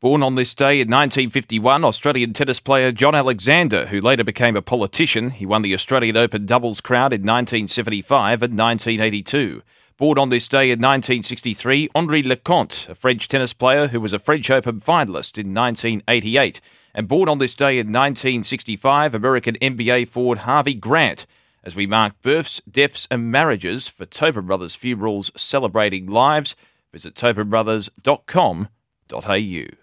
Born on this day in 1951, Australian tennis player John Alexander, who later became a politician, he won the Australian Open doubles crown in 1975 and 1982. Born on this day in 1963, Henri Leconte, a French tennis player who was a French Open finalist in 1988. And born on this day in 1965, American NBA forward Harvey Grant. As we mark births, deaths, and marriages for Tobin Brothers Funerals celebrating lives, visit tobinbrothers.com.au.